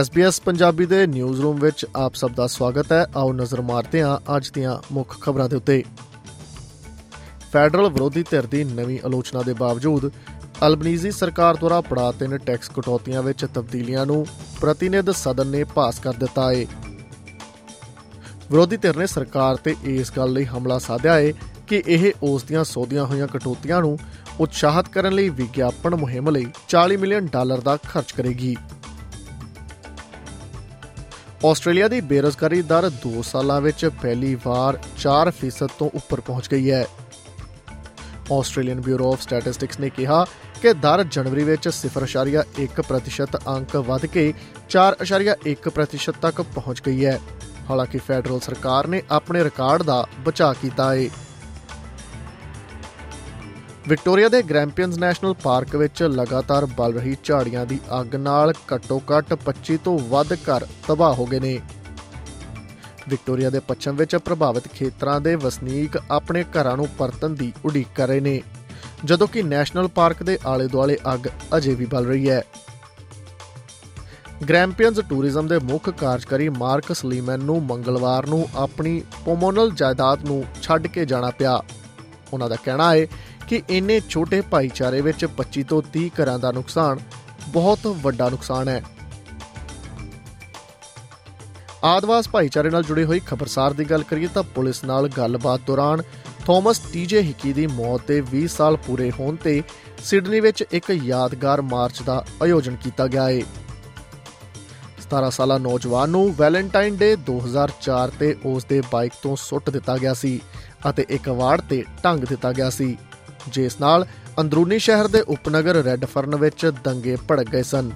SBS Punjabi ਦੇ news room ਵਿੱਚ ਆਪ ਸਭ ਦਾ ਸਵਾਗਤ ਹੈ। ਆਓ ਨਜ਼ਰ ਮਾਰਦੇ ਹਾਂ ਅੱਜ ਦੀਆਂ ਮੁੱਖ ਖਬਰਾਂ ਦੇ ਉੱਤੇ। ਫੈਡਰਲ ਵਿਰੋਧੀ ਧਿਰ ਦੀ ਨਵੀਂ ਆਲੋਚਨਾ ਦੇ ਬਾਵਜੂਦ ਅਲਬਨੀਜ਼ੀ ਸਰਕਾਰ ਦੁਆਰਾ ਪੜਾ ਤਿੰਨ ਟੈਕਸ ਕਟੌਤੀਆਂ ਵਿੱਚ ਤਬਦੀਲੀਆਂ ਨੂੰ ਪ੍ਰਤੀਨਿਧ ਸਦਨ ਨੇ ਪਾਸ ਕਰ ਦਿੱਤਾ ਹੈ ਵਿਰੋਧੀ ਧਿਰ ਨੇ ਸਰਕਾਰ ਤੇ ਇਸ ਗੱਲ ਲਈ ਹਮਲਾ ਸਾਧਿਆ ਹੈ ਕਿ ਇਹ ਉਸ ਦੀਆਂ ਸੋਧੀਆਂ ਹੋਈਆਂ ਕਟੌਤੀਆਂ ਨੂੰ ਉਤਸ਼ਾਹਿਤ ਕਰਨ ਲਈ ਵਿਗਿਆਪਨ ਮੁਹਿੰਮ ਲਈ 40 ਮਿਲੀਅਨ ਡਾਲਰ ਦਾ ਖਰਚ ਕਰੇਗੀ। ਆਸਟ੍ਰੇਲੀਆ ਦੀ ਬੇਰੋਜ਼ਗਾਰੀ ਦਰ 2 ਸਾਲਾਂ ਵਿੱਚ ਪਹਿਲੀ ਵਾਰ 4% ਤੋਂ ਉੱਪਰ ਪਹੁੰਚ ਗਈ ਹੈ। ਆਸਟ੍ਰੇਲੀਅਨ ਬਿਊਰੋ ਆਫ ਸਟੈਟਿਸਟਿਕਸ ਨੇ ਕਿਹਾ ਕਿ ਦਰ ਜਨਵਰੀ ਵਿੱਚ 0.1% ਅੰਕ ਵਧ ਕੇ 4.1% ਤੱਕ ਪਹੁੰਚ ਗਈ ਹੈ। ਹਾਲਾਂਕਿ ਫੈਡਰਲ ਸਰਕਾਰ ਨੇ ਆਪਣੇ ਰਿਕਾਰਡ ਦਾ ਬਚਾਅ ਕੀਤਾ ਹੈ। ਵਿਕਟੋਰੀਆ ਦੇ ਗ੍ਰੈਂਪੀਅਨਸ ਨੈਸ਼ਨਲ ਪਾਰਕ ਵਿੱਚ ਲਗਾਤਾਰ ਬਲ ਰਹੀ ਝਾੜੀਆਂ ਦੀ ਅੱਗ ਨਾਲ ਘੱਟੋ-ਘੱਟ 25 ਤੋਂ ਵੱਧ ਘਰ ਤਬਾਹ ਹੋ ਗਏ ਨੇ। ਵਿਕਟੋਰੀਆ ਦੇ ਪੱਛਮ ਵਿੱਚ ਪ੍ਰਭਾਵਿਤ ਖੇਤਰਾਂ ਦੇ ਵਸਨੀਕ ਆਪਣੇ ਘਰਾਂ ਨੂੰ ਪਰਤਣ ਦੀ ਉਡੀਕ ਕਰ ਰਹੇ ਨੇ, ਜਦੋਂ ਕਿ ਨੈਸ਼ਨਲ ਪਾਰਕ ਦੇ ਆਲੇ-ਦੁਆਲੇ ਅੱਗ ਅਜੇ ਵੀ ਬਲ ਰਹੀ ਹੈ। ਗ੍ਰੈਂਪੀਅਨਸ ਟੂਰਿਜ਼ਮ ਦੇ ਮੁੱਖ ਕਾਰਜਕਾਰੀ ਮਾਰਕ ਸਲੀਮਨ ਨੂੰ ਮੰਗਲਵਾਰ ਨੂੰ ਆਪਣੀ ਪੋਮੋਨਲ ਜਾਇਦਾਦ ਨੂੰ ਛੱਡ ਕੇ ਜਾਣਾ ਪਿਆ। ਉਹਨਾਂ ਦਾ ਕਹਿਣਾ ਹੈ ਕਿ ਇੰਨੇ ਛੋਟੇ ਭਾਈਚਾਰੇ ਵਿੱਚ 25 ਤੋਂ 30 ਘਰਾਂ ਦਾ ਨੁਕਸਾਨ ਬਹੁਤ ਵੱਡਾ ਨੁਕਸਾਨ ਹੈ। ਆਦਵਾਸ ਭਾਈਚਾਰੇ ਨਾਲ ਜੁੜੀ ਹੋਈ ਖਬਰਸਾਰ ਦੀ ਗੱਲ ਕਰੀਏ ਤਾਂ ਪੁਲਿਸ ਨਾਲ ਗੱਲਬਾਤ ਦੌਰਾਨ ਥਾਮਸ ਟੀਜੇ ਹਿੱਕੀ ਦੀ ਮੌਤ ਦੇ 20 ਸਾਲ ਪੂਰੇ ਹੋਣ ਤੇ ਸਿਡਨੀ ਵਿੱਚ ਇੱਕ ਯਾਦਗਾਰ ਮਾਰਚ ਦਾ ਆਯੋਜਨ ਕੀਤਾ ਗਿਆ ਹੈ 17 ਸਾਲਾ ਨੌਜਵਾਨ ਨੂੰ ਵੈਲੈਂਟਾਈਨ ਡੇ 2004 ਤੇ ਉਸ ਦੇ ਬਾਈਕ ਤੋਂ ਸੁੱਟ ਦਿੱਤਾ ਗਿਆ ਸੀ ਅਤੇ ਇੱਕ ਵਾੜ ਤੇ ਟੰਗ ਦਿੱਤਾ ਗਿਆ ਸੀ। ਜਿਸ ਨਾਲ ਅੰਦਰੂਨੀ ਸ਼ਹਿਰ ਦੇ ਉਪਨਗਰ ਰੈਡਫਰਨ ਵਿੱਚ ਦੰਗੇ ਭੜਕ ਗਏ ਸਨ।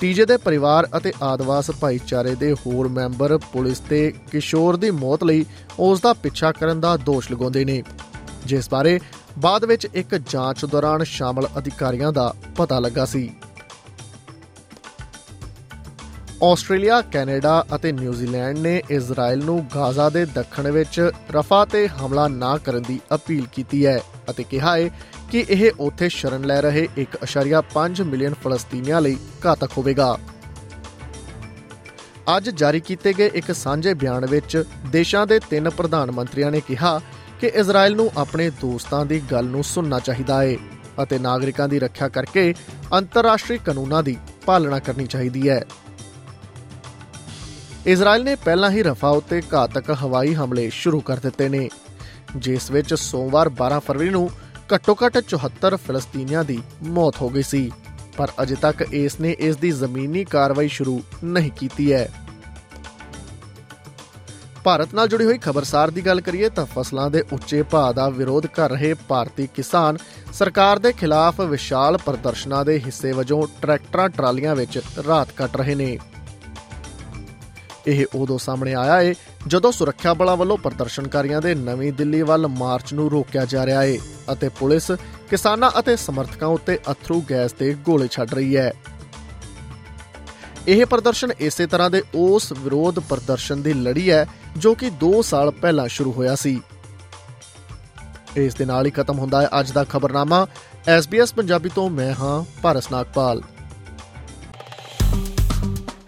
ਟੀਜੇ ਦੇ ਪਰਿਵਾਰ ਅਤੇ ਆਦਵਾਸ ਭਾਈਚਾਰੇ ਦੇ ਹੋਰ ਮੈਂਬਰ ਪੁਲਿਸ ਤੇ ਕਿਸ਼ੋਰ ਦੀ ਮੌਤ ਲਈ ਉਸ ਦਾ ਪਿੱਛਾ ਕਰਨ ਦਾ ਦੋਸ਼ ਲਗਾਉਂਦੇ ਨੇ। ਜਿਸ ਬਾਰੇ ਬਾਅਦ ਵਿੱਚ ਇੱਕ ਜਾਂਚ ਦੌਰਾਨ ਸ਼ਾਮਲ ਅਧਿਕਾਰੀਆਂ ਦਾ ਪਤਾ ਲੱਗਾ ਸੀ। ਆਸਟ੍ਰੇਲੀਆ, ਕੈਨੇਡਾ ਅਤੇ ਨਿਊਜ਼ੀਲੈਂਡ ਨੇ ਇਜ਼ਰਾਈਲ ਨੂੰ ਗਾਜ਼ਾ ਦੇ ਦੱਖਣ ਵਿੱਚ ਰਫਾ ਤੇ ਹਮਲਾ ਨਾ ਕਰਨ ਦੀ ਅਪੀਲ ਕੀਤੀ ਹੈ ਅਤੇ ਕਿਹਾ ਹੈ ਕਿ ਇਹ ਉੱਥੇ ਸ਼ਰਨ ਲੈ ਰਹੇ 1.5 ਮਿਲੀਅਨ ਫਲਸਤੀਨੀਆਂ ਲਈ ਘਾਤਕ ਹੋਵੇਗਾ। ਅੱਜ ਜਾਰੀ ਕੀਤੇ ਗਏ ਇੱਕ ਸਾਂਝੇ ਬਿਆਨ ਵਿੱਚ ਦੇਸ਼ਾਂ ਦੇ ਤਿੰਨ ਪ੍ਰਧਾਨ ਮੰਤਰੀਆਂ ਨੇ ਕਿਹਾ ਕਿ ਇਜ਼ਰਾਈਲ ਨੂੰ ਆਪਣੇ ਦੋਸਤਾਂ ਦੀ ਗੱਲ ਨੂੰ ਸੁਣਨਾ ਚਾਹੀਦਾ ਹੈ ਅਤੇ ਨਾਗਰਿਕਾਂ ਦੀ ਰੱਖਿਆ ਕਰਕੇ ਅੰਤਰਰਾਸ਼ਟਰੀ ਕਾਨੂੰਨਾਂ ਦੀ ਪਾਲਣਾ ਕਰਨੀ ਚਾਹੀਦੀ ਹੈ। ਇਜ਼ਰਾਈਲ ਨੇ ਪਹਿਲਾਂ ਹੀ ਰਫਾ ਉੱਤੇ ਘਾਤਕ ਹਵਾਈ ਹਮਲੇ ਸ਼ੁਰੂ ਕਰ ਦਿੱਤੇ ਨੇ, ਜਿਸ ਵਿੱਚ ਸੋਮਵਾਰ 12 ਫਰਵਰੀ ਨੂੰ ਘੱਟੋ-ਘੱਟ 74 ਫਲਸਤੀਨੀਆਂ ਦੀ ਮੌਤ ਹੋ ਗਈ ਸੀ, ਪਰ ਅਜੇ ਤੱਕ ਇਸ ਨੇ ਇਸ ਦੀ ਜ਼ਮੀਨੀ ਕਾਰਵਾਈ ਸ਼ੁਰੂ ਨਹੀਂ ਕੀਤੀ ਹੈ। ਭਾਰਤ ਨਾਲ ਜੁੜੀ ਹੋਈ ਖਬਰਸਾਰ ਦੀ ਗੱਲ ਕਰੀਏ ਤਾਂ ਫਸਲਾਂ ਦੇ ਉੱਚੇ ਭਾਅ ਦਾ ਵਿਰੋਧ ਕਰ ਰਹੇ ਭਾਰਤੀ ਕਿਸਾਨ ਸਰਕਾਰ ਦੇ ਖਿਲਾਫ ਵਿਸ਼ਾਲ ਪ੍ਰਦਰਸ਼ਨਾਂ ਦੇ ਹਿੱਸੇ ਵਜੋਂ ਟਰੈਕਟਰਾਂ ਟਰਾਲੀਆਂ ਵਿੱਚ ਰਾਤ ਕੱਟ ਰਹੇ ਨੇ। ਇਹ ਉਦੋਂ ਸਾਹਮਣੇ ਆਇਆ ਹੈ ਜਦੋਂ ਸੁਰੱਖਿਆ ਬਲਾਂ ਵੱਲੋਂ ਪ੍ਰਦਰਸ਼ਨਕਾਰੀਆਂ ਦੇ ਨਵੀਂ ਦਿੱਲੀ ਵੱਲ ਮਾਰਚ ਨੂੰ ਰੋਕਿਆ ਜਾ ਰਿਹਾ ਹੈ ਅਤੇ ਪੁਲਿਸ ਕਿਸਾਨਾਂ ਅਤੇ ਸਮਰਥਕਾਂ ਉੱਤੇ ਅਥਰੂ ਗੈਸ ਦੇ ਗੋਲੇ ਛੱਡ ਰਹੀ ਹੈ। ਇਹ ਪ੍ਰਦਰਸ਼ਨ ਇਸੇ ਤਰ੍ਹਾਂ ਦੇ ਉਸ ਵਿਰੋਧ ਪ੍ਰਦਰਸ਼ਨ ਦੀ ਲੜੀ ਹੈ ਜੋ ਕਿ 2 ਸਾਲ ਪਹਿਲਾਂ ਸ਼ੁਰੂ ਹੋਇਆ ਸੀ। ਇਸ ਦੇ ਨਾਲ ਹੀ ਖਤਮ ਹੁੰਦਾ ਹੈ ਅੱਜ ਦਾ ਖਬਰਨਾਮਾ। SBS ਪੰਜਾਬੀ ਤੋਂ ਮੈਂ ਹਾਂ ਭਾਰਸ ਨਾਗਪਾਲ।